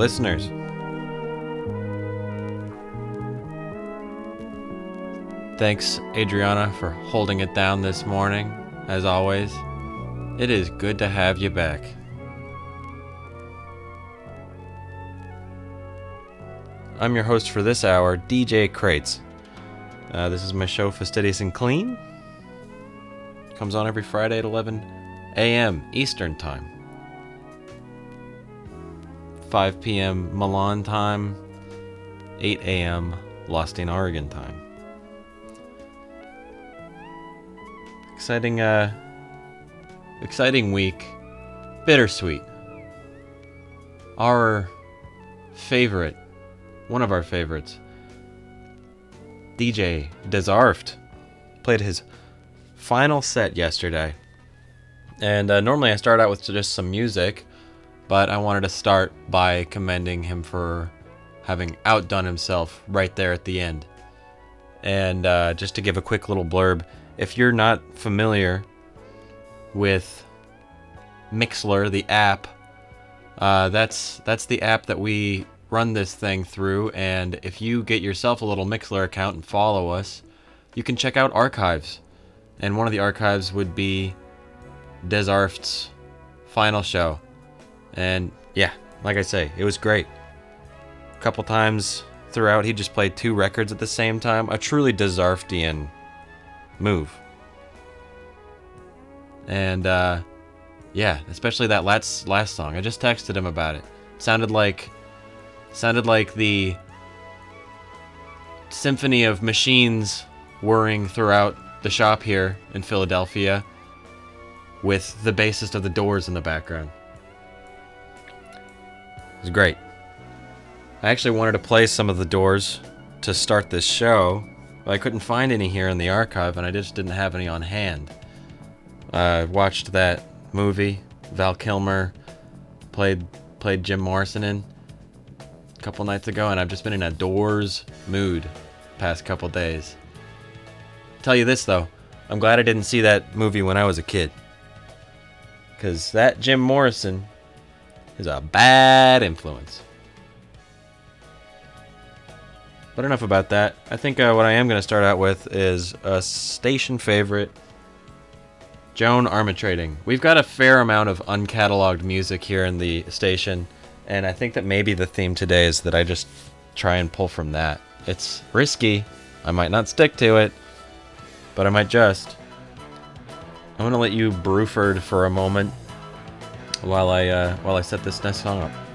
listeners. Thanks, Adriana, for holding it down this morning. As always, it is good to have you back. I'm your host for this hour, DJ Crates. Uh, this is my show, Fastidious and Clean. Comes on every Friday at 11 a.m. Eastern Time. 5 p.m. Milan time, 8 a.m. Lostine Oregon time. Exciting, uh, exciting week. Bittersweet. Our favorite, one of our favorites, DJ Desarft, played his final set yesterday. And uh, normally I start out with just some music, but I wanted to start by commending him for having outdone himself right there at the end. And uh, just to give a quick little blurb, if you're not familiar with Mixlr, the app, uh, that's that's the app that we run this thing through. And if you get yourself a little Mixlr account and follow us, you can check out archives. And one of the archives would be Desarft's final show. And yeah, like I say, it was great. A couple times throughout, he just played two records at the same time. A truly Desarftian move. And uh, yeah, especially that last last song. I just texted him about it. Sounded like sounded like the symphony of machines whirring throughout the shop here in Philadelphia with the bassist of the Doors in the background. Was great. I actually wanted to play some of the Doors to start this show, but I couldn't find any here in the archive, and I just didn't have any on hand. I watched that movie. Val Kilmer played played Jim Morrison in a couple nights ago, and I've just been in a Doors mood past couple days. Tell you this though, I'm glad I didn't see that movie when I was a kid. Because that Jim Morrison is a bad influence. But enough about that. I think uh, what I am going to start out with is a station favorite Joan Armatrading. We've got a fair amount of uncatalogued music here in the station, and I think that maybe the theme today is that I just try and pull from that. It's risky. I might not stick to it, but I might just. I'm gonna let you Bruford for a moment while I uh, while I set this next song up.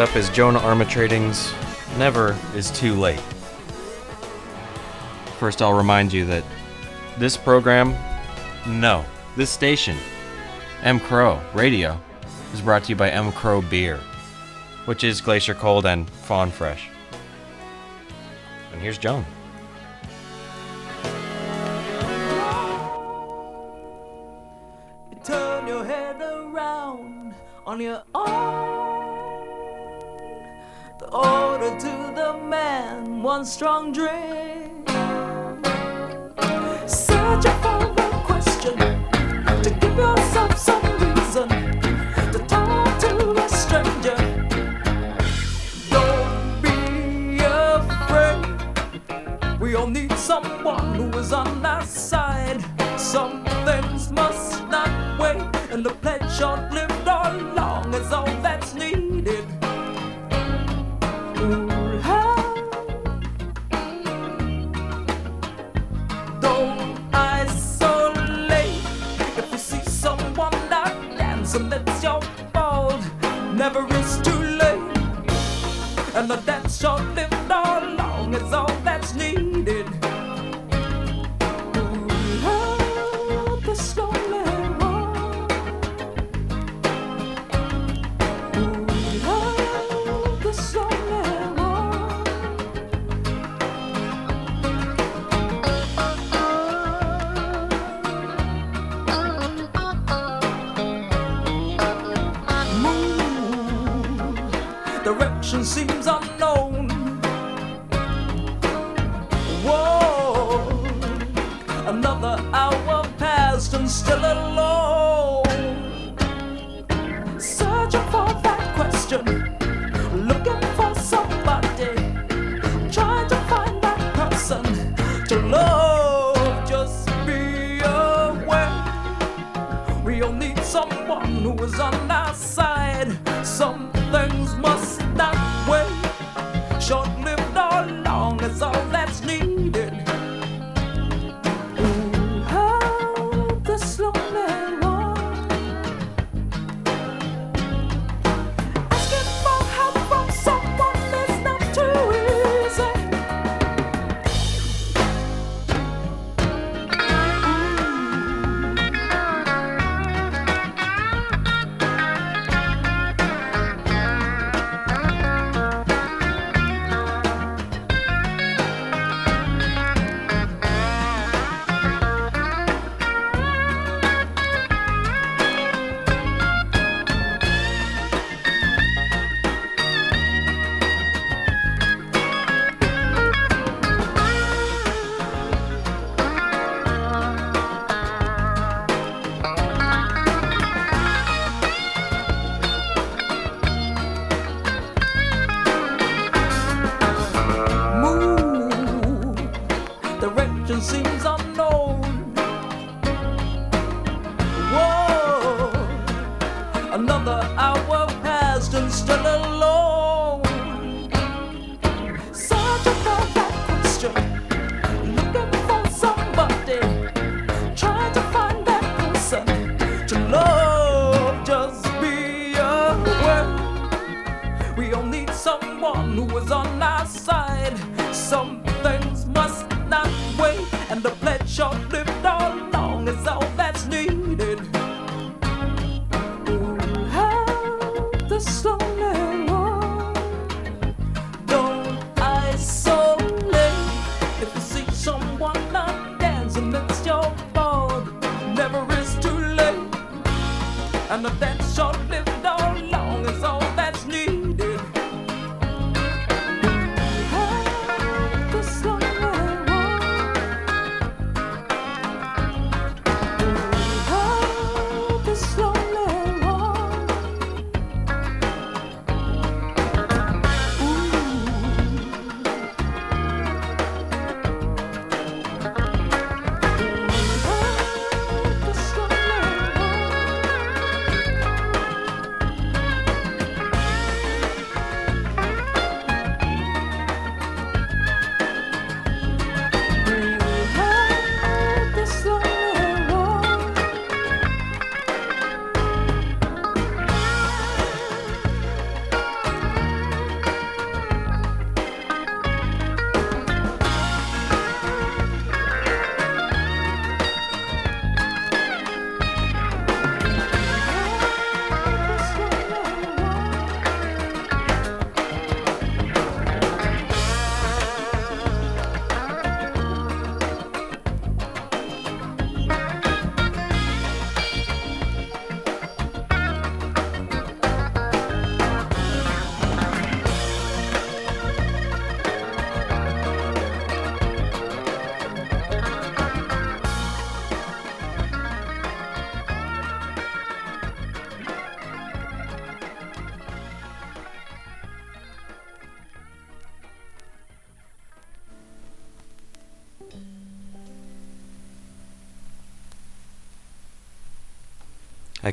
Up is Joan Armatrading's Never is Too Late. First, I'll remind you that this program, no, this station, M. Crow Radio, is brought to you by M. Crow Beer, which is Glacier Cold and Fawn Fresh. And here's Joan. Never is too late. And the dance short lived or long is all that's needed. solution seems unknown. Whoa, another hour passed and still alone.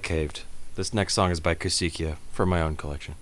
caved. This next song is by Kusikia from my own collection.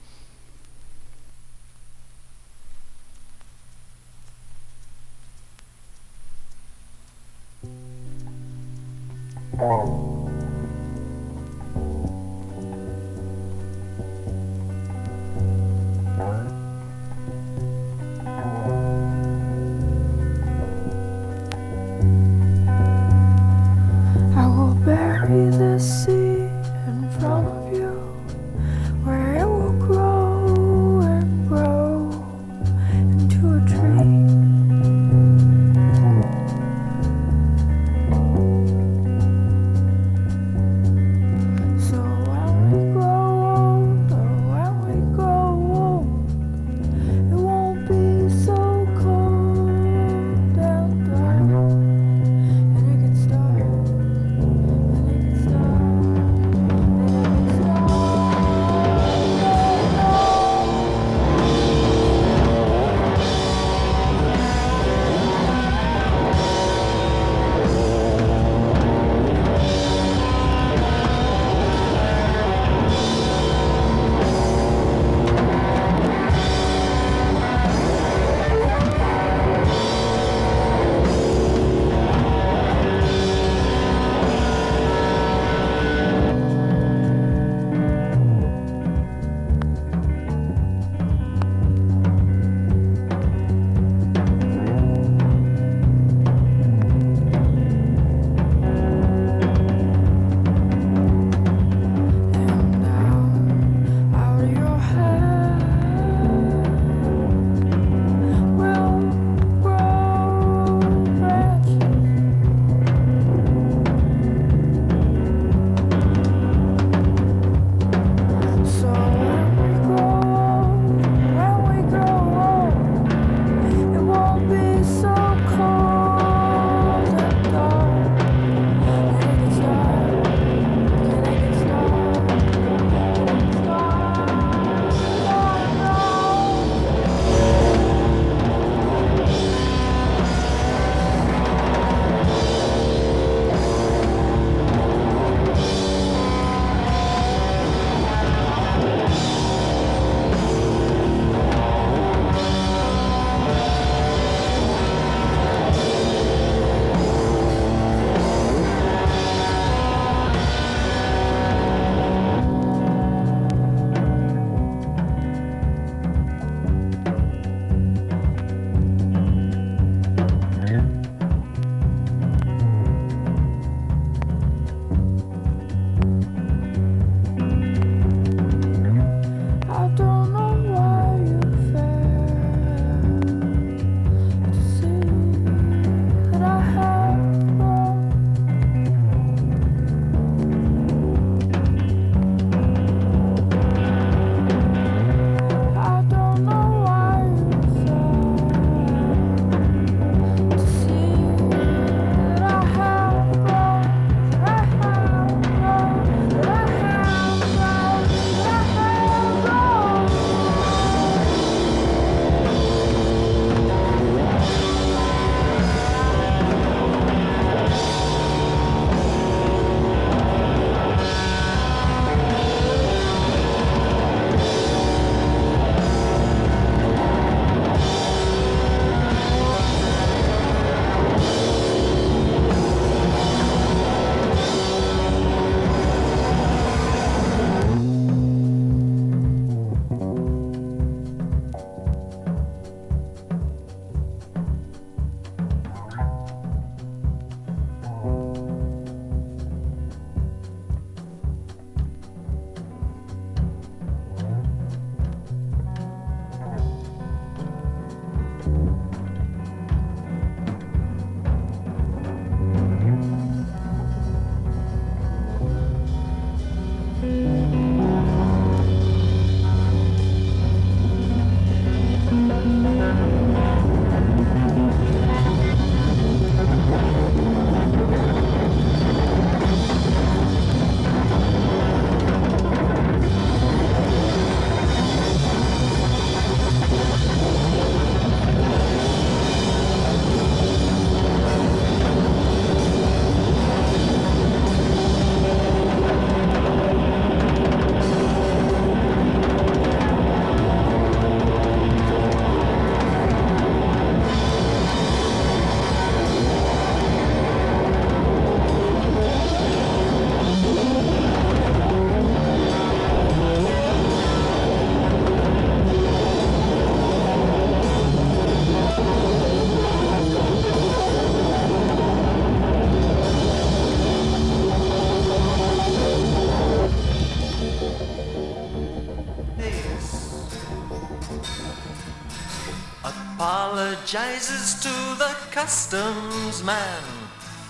apologizes to the customs man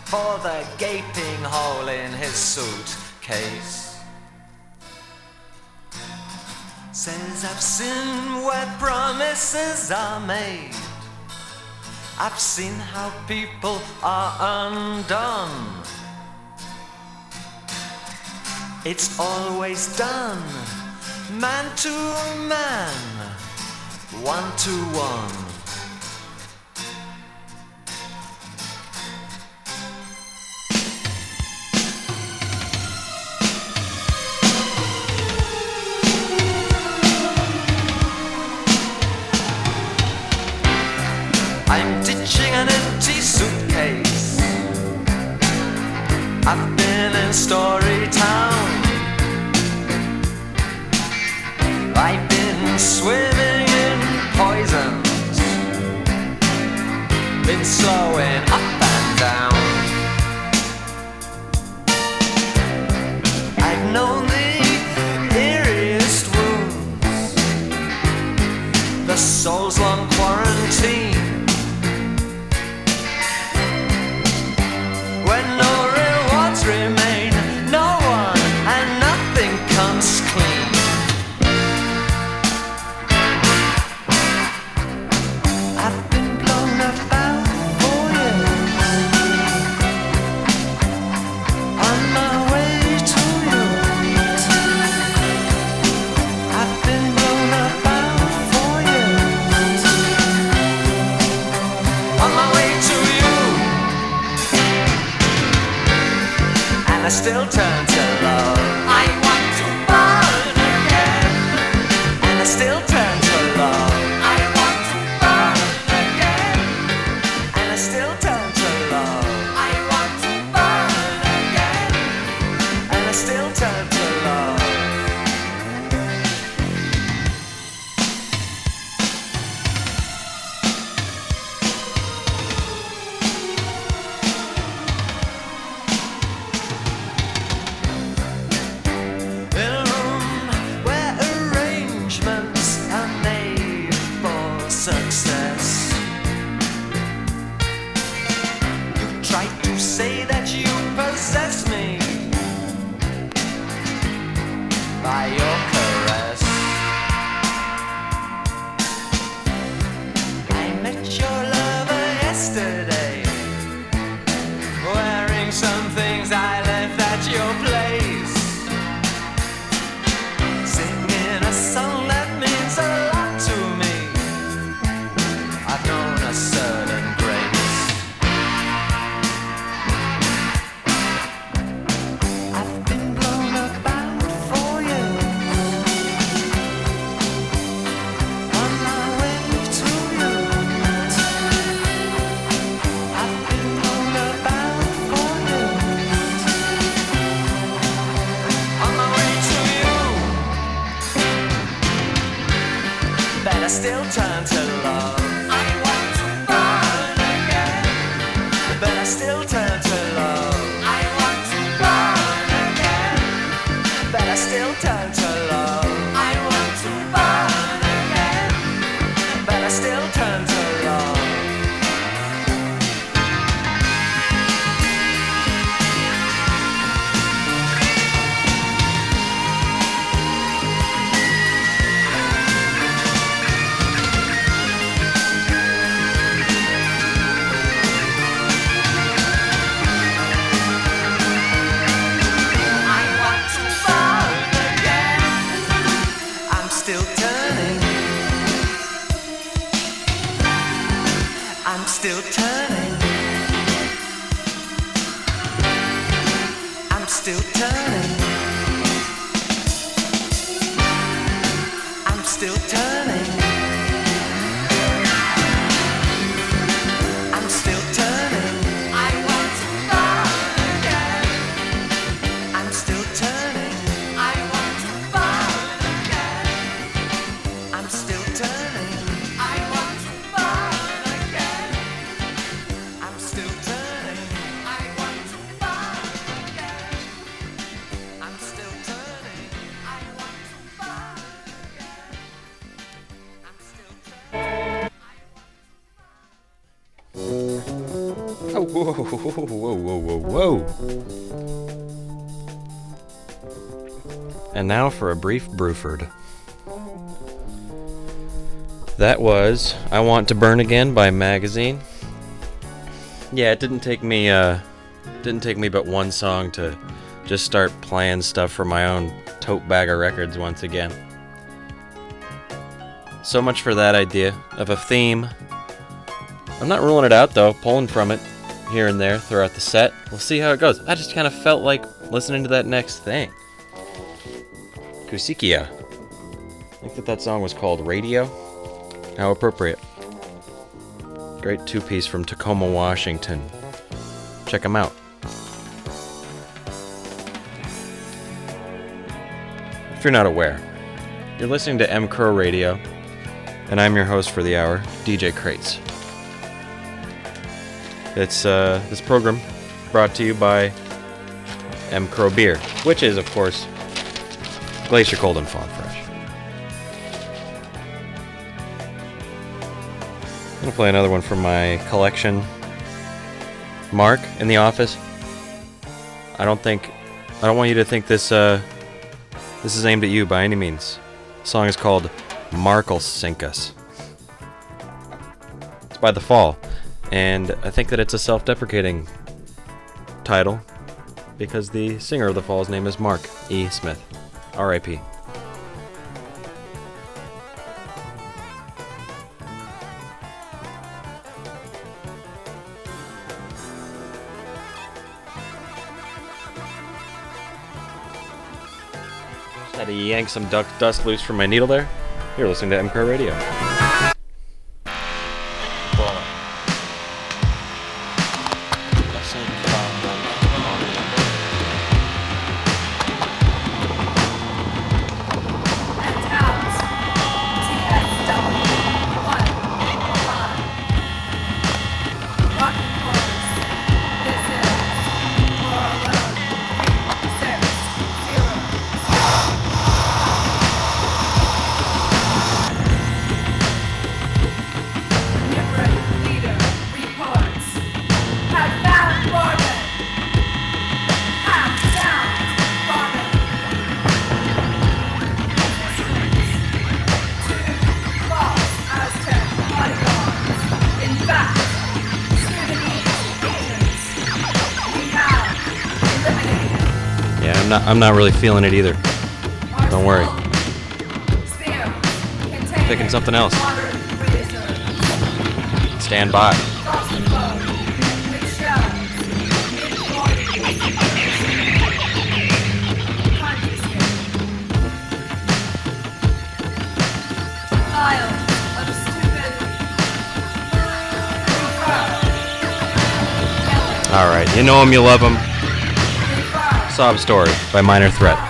for the gaping hole in his suitcase. Says I've seen where promises are made. I've seen how people are undone. It's always done, man to man, one to one. And now for a brief Bruford. That was I Want to Burn Again by Magazine. Yeah, it didn't take me uh didn't take me but one song to just start playing stuff for my own tote bag of records once again. So much for that idea of a theme. I'm not ruling it out though, pulling from it here and there throughout the set. We'll see how it goes. I just kind of felt like listening to that next thing. Kusikia. I think that that song was called Radio. How appropriate. Great two piece from Tacoma, Washington. Check them out. If you're not aware, you're listening to M Crow Radio, and I'm your host for the hour, DJ Crates. It's uh, this program brought to you by M Crow Beer, which is, of course, Glacier Cold and Fawn Fresh. I'm gonna play another one from my collection. Mark in the office. I don't think, I don't want you to think this uh, this is aimed at you by any means. The song is called Mark'll Sink Us. It's by The Fall, and I think that it's a self deprecating title because the singer of The Fall's name is Mark E. Smith. R.I.P. Just had to yank some duck dust loose from my needle there. You're listening to MCR Radio. Not. I'm not really feeling it either. Don't worry. Picking something else. Stand by. All right, you know him, you love him. Sob Story by Minor Threat.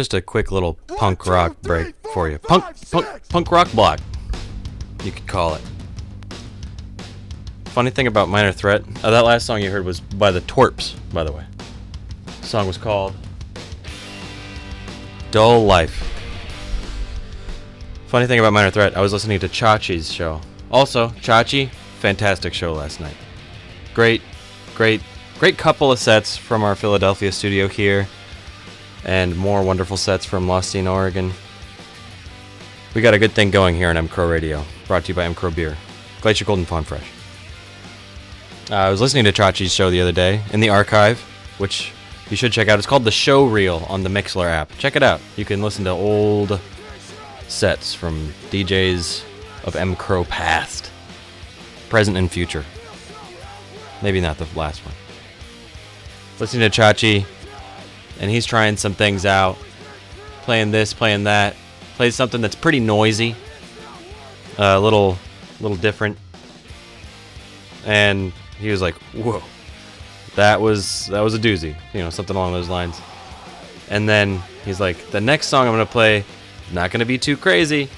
Just a quick little punk rock break for you. Punk, punk, punk rock block. You could call it. Funny thing about Minor Threat, uh, that last song you heard was by the Torps, by the way. The song was called Dull Life. Funny thing about Minor Threat, I was listening to Chachi's show. Also, Chachi, fantastic show last night. Great, great, great couple of sets from our Philadelphia studio here and more wonderful sets from Lostine, Oregon. We got a good thing going here on M Crow Radio, brought to you by M Crow Beer, Glacier Golden Farm Fresh. Uh, I was listening to Chachi's show the other day in the archive, which you should check out. It's called the Show Reel on the Mixlr app. Check it out. You can listen to old sets from DJs of M Crow past, present, and future. Maybe not the last one. Listening to Chachi, and he's trying some things out, playing this, playing that, plays something that's pretty noisy, a little, little different, and he was like, "Whoa, that was that was a doozy," you know, something along those lines. And then he's like, "The next song I'm gonna play, not gonna be too crazy."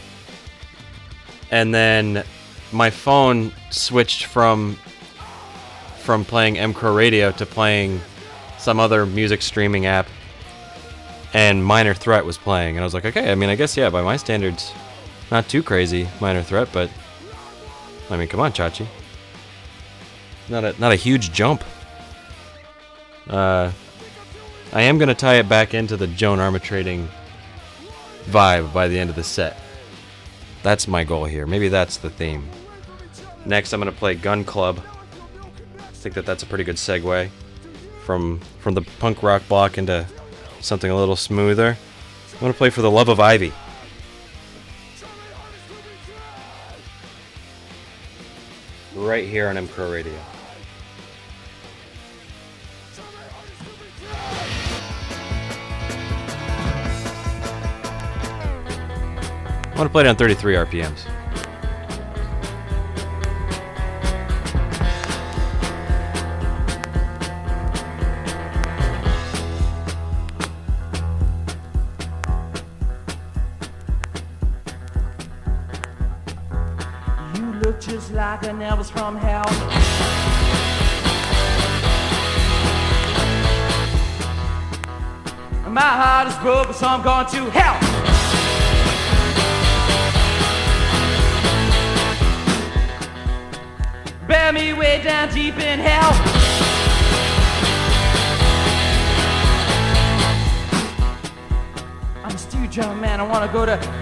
And then my phone switched from from playing M Crow Radio to playing some other music streaming app, and Minor Threat was playing, and I was like, okay, I mean, I guess yeah, by my standards, not too crazy Minor Threat, but I mean, come on, Chachi, not a not a huge jump. Uh, I am gonna tie it back into the Joan Armatrading vibe by the end of the set. That's my goal here. Maybe that's the theme. Next, I'm gonna play Gun Club. I think that that's a pretty good segue from from the punk rock block into something a little smoother. I'm gonna play for the love of Ivy. Right here on M Crow Radio. I want to play it on 33 RPMs. and I was from hell. My heart is broken, so I'm going to hell. Bear me way down deep in hell. I'm a steel man, I wanna go to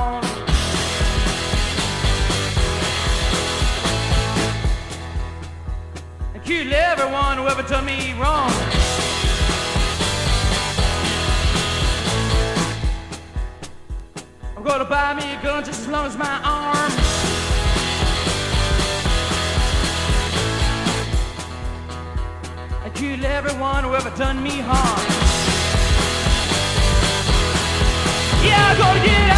who ever done me harm. Yeah, I gotta get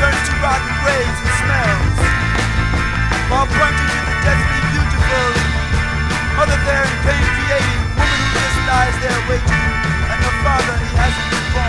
turns to rotten ways and smells. While pointing to the deathly beautiful, mother there in pain creating, woman who just lies there waiting, and her father he hasn't been born.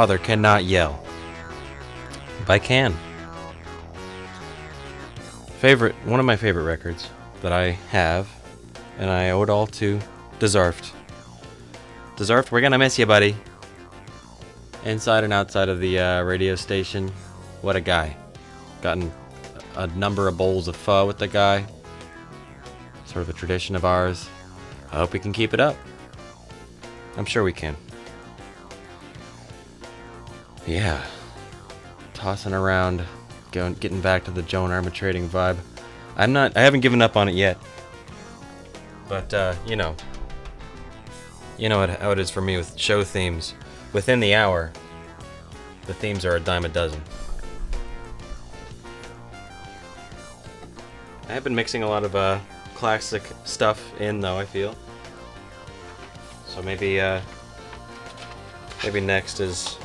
Father cannot yell. By Can. Favorite, one of my favorite records that I have, and I owe it all to Deserved. Deserved, we're gonna miss you, buddy. Inside and outside of the uh, radio station, what a guy. Gotten a number of bowls of pho with the guy. Sort of a tradition of ours. I hope we can keep it up. I'm sure we can. Yeah. Tossing around, going, getting back to the Joan Armatrading vibe. I'm not. I haven't given up on it yet. But uh, you know, you know how it is for me with show themes. Within the hour, the themes are a dime a dozen. I have been mixing a lot of uh, classic stuff in, though. I feel. So maybe, uh, maybe next is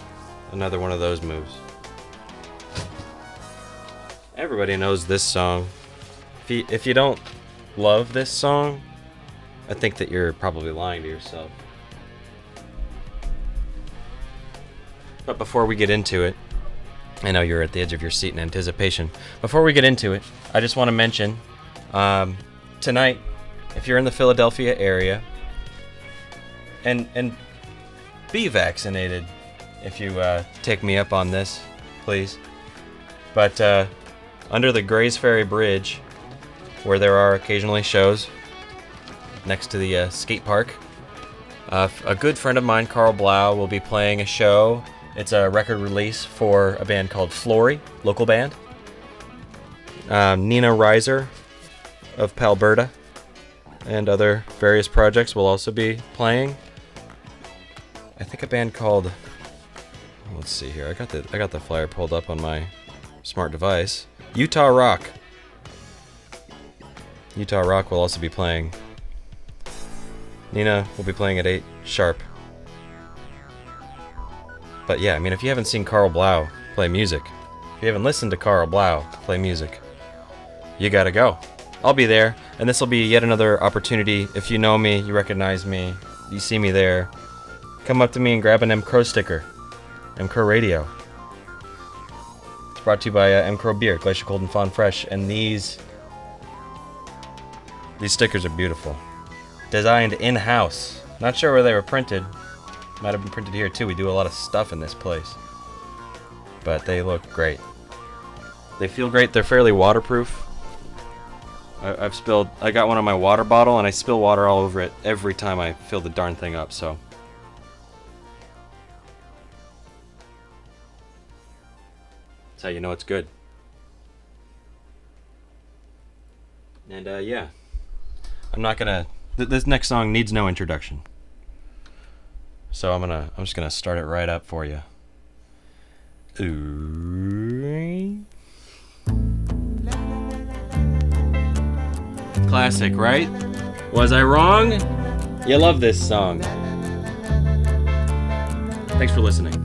another one of those moves. Everybody knows this song. If you, if you don't love this song, I think that you're probably lying to yourself. But before we get into it, I know you're at the edge of your seat in anticipation. Before we get into it, I just want to mention um, tonight, if you're in the Philadelphia area, and and be vaccinated if you uh, take me up on this, please. But uh, under the Grays Ferry Bridge, where there are occasionally shows next to the uh, skate park, uh, a good friend of mine, Carl Blau, will be playing a show. It's a record release for a band called Florry, local band. Um, Nina Ryser of Palberta and other various projects will also be playing. I think a band called let's see here. I got the I got the flyer pulled up on my smart device. Utah Rock. Utah Rock will also be playing. Nina will be playing at 8 sharp. But yeah, I mean, if you haven't seen Carl Blau play music, if you haven't listened to Carl Blau play music, you gotta go. I'll be there, and this will be yet another opportunity. If you know me, you recognize me, you see me there, come up to me and grab an M Crow sticker. M Radio. It's brought to you by uh, Beer, Glacier Cold and Fawn Fresh, and these these stickers are beautiful. Designed in house. Not sure where they were printed. Might have been printed here too. We do a lot of stuff in this place. But they look great. They feel great. They're fairly waterproof. I, I've spilled. I got one on my water bottle, and I spill water all over it every time I fill the darn thing up. So. How you know it's good. And uh, yeah, I'm not gonna. Th- this next song needs no introduction. So I'm gonna. I'm just gonna start it right up for you. Ooh. Classic, right? Was I wrong? You love this song. Thanks for listening.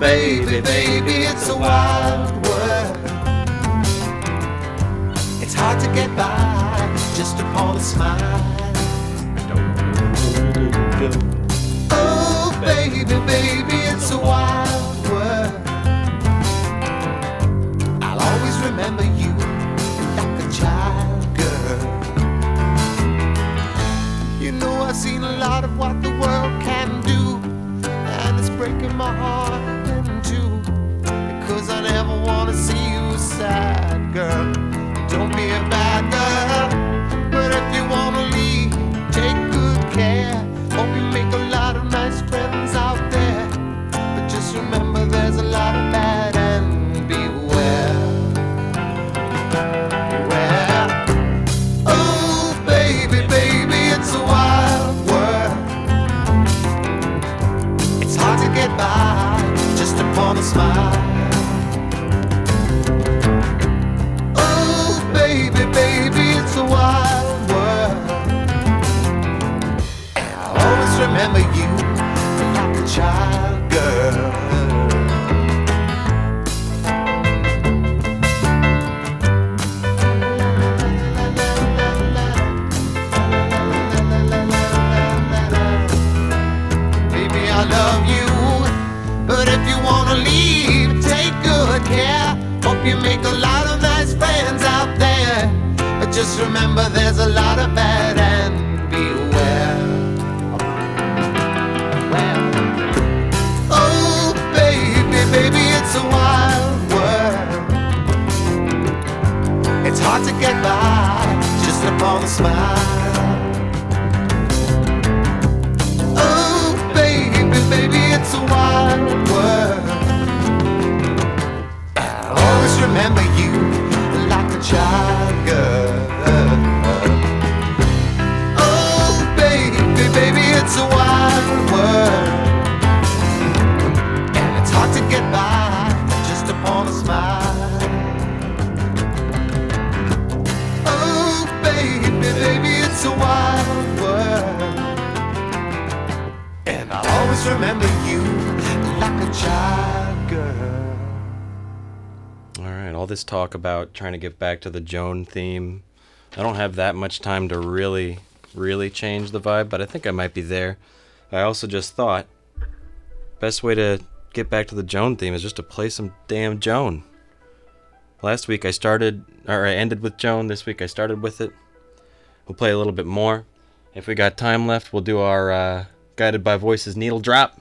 Baby, baby, it's a wild world. It's hard to get by just upon a smile. Oh, baby, baby, it's a wild world. I'll always remember you like a child girl. You know, I've seen a lot of what the world can do, and it's breaking my heart girl. Don't be a bad girl. But if you wanna leave, take good care. Hope you make a lot of nice friends out there. But just remember there's a lot of bad and beware. Beware. Oh, baby, baby, it's a wild world. It's hard to get by just upon a smile. Just remember there's a lot of bad and beware. Well, oh, baby, baby, it's a wild world. It's hard to get by just upon a smile. Talk about trying to get back to the Joan theme. I don't have that much time to really, really change the vibe, but I think I might be there. I also just thought best way to get back to the Joan theme is just to play some damn Joan. Last week I started, or I ended with Joan. This week I started with it. We'll play a little bit more. If we got time left, we'll do our uh, guided by voices needle drop.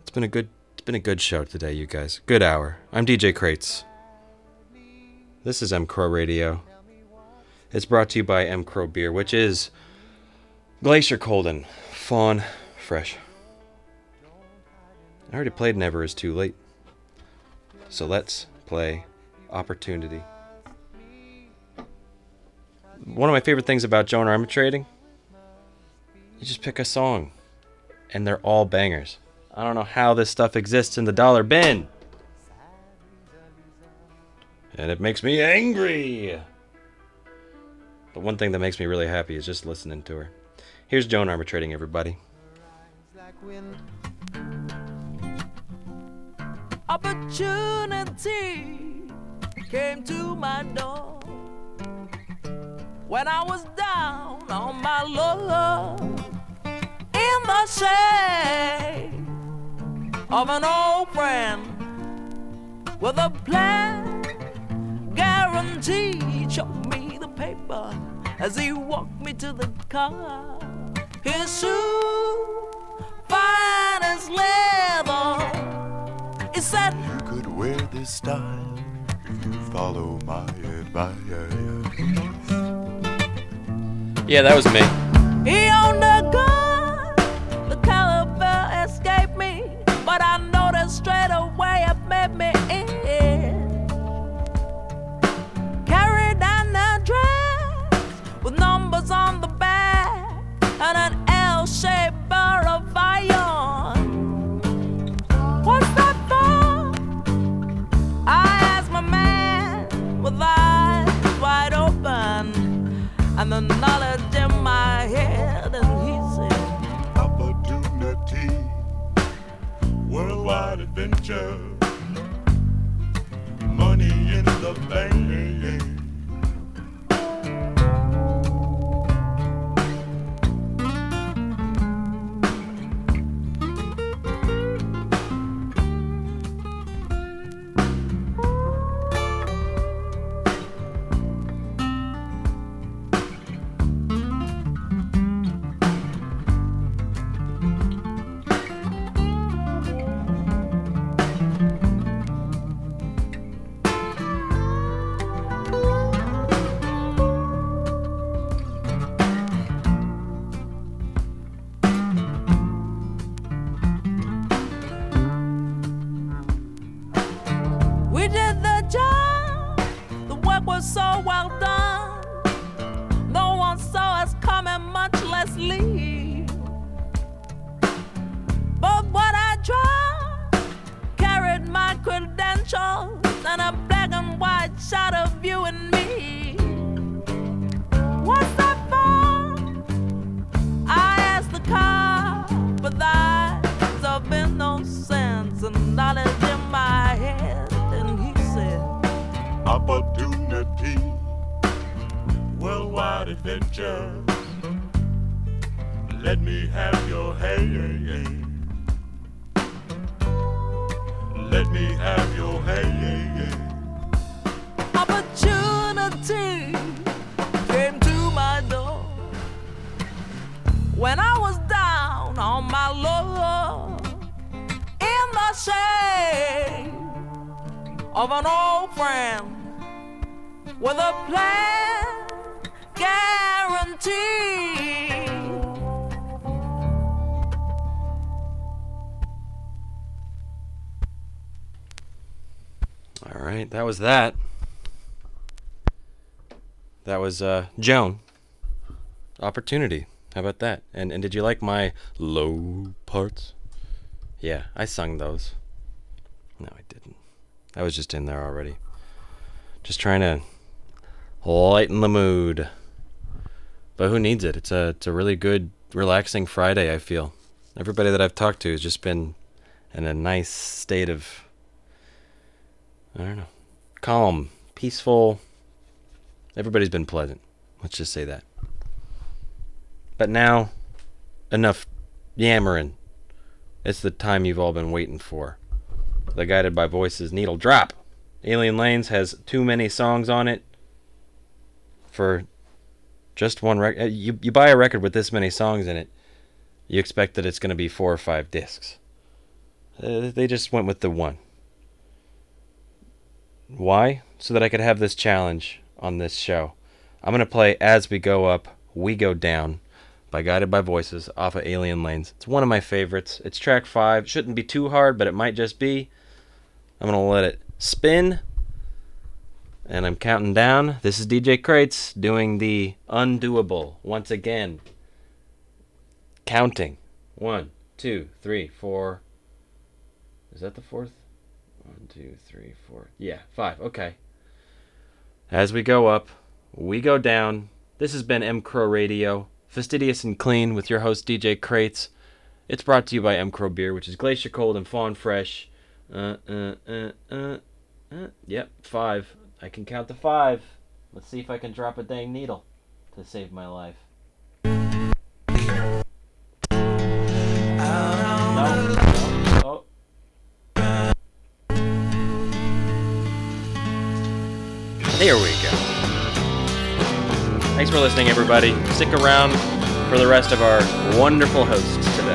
It's been a good it's been a good show today, you guys. Good hour. I'm DJ Crates. This is M Crow Radio. It's brought to you by M Crow Beer, which is Glacier Colden, Fawn Fresh. I already played Never Is Too Late. So let's play Opportunity. One of my favorite things about Joan Armatrading, you just pick a song, and they're all bangers. I don't know how this stuff exists in the dollar bin. And it makes me angry. But one thing that makes me really happy is just listening to her. Here's Joan Armatrading, everybody. Opportunity came to my door when I was down on my luck in the shade of an old friend with a plan guaranteed. Showed me the paper as he walked me to the car. His shoe, fine as leather. He said, You could wear this style if you follow my advice. Yeah, that was me. He owned a gun. But I noticed straight away it made me in. Adventure, money in the bank. Was uh, Joan. Opportunity. How about that? And and did you like my low parts? Yeah, I sung those. No, I didn't. I was just in there already. Just trying to lighten the mood. But who needs it? It's a it's a really good, relaxing Friday. I feel. Everybody that I've talked to has just been in a nice state of I don't know. Calm, peaceful. Everybody's been pleasant. Let's just say that. But now, enough yammering. It's the time you've all been waiting for. The Guided by Voices Needle Drop. Alien Lanes has too many songs on it for just one record. You, you buy a record with this many songs in it, you expect that it's going to be four or five discs. Uh, they just went with the one. Why? So that I could have this challenge on this show. I'm going to play As We Go Up, We Go Down by Guided by Voices off of Alien Lanes. It's one of my favorites. It's track 5. Shouldn't be too hard, but it might just be. I'm going to let it spin. And I'm counting down. This is DJ Crates doing the undoable once again. Counting. One, two, three, four. Is that the fourth? One, two, three, four. Yeah, five. Okay. As we go up, we go down. This has been M Crow Radio, fastidious and clean, with your host DJ Crates. It's brought to you by M Crow Beer, which is glacier cold and fawn fresh. Uh, uh, uh, uh, uh. Yep, five. I can count to five. Let's see if I can drop a dang needle to save my life. There we go. Thanks for listening, everybody. Stick around for the rest of our wonderful hosts today.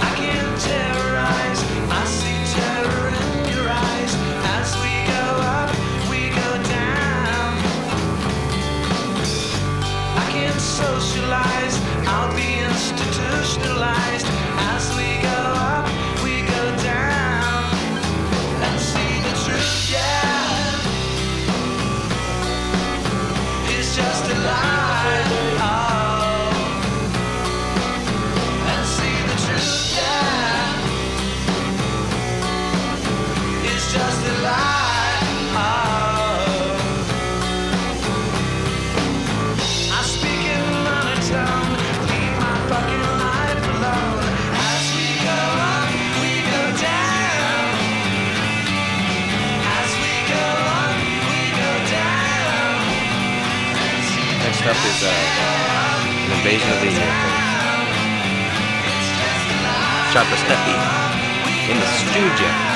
I can terrorize. I is uh, an invasion of the universe. Chopper Steppy in the studio.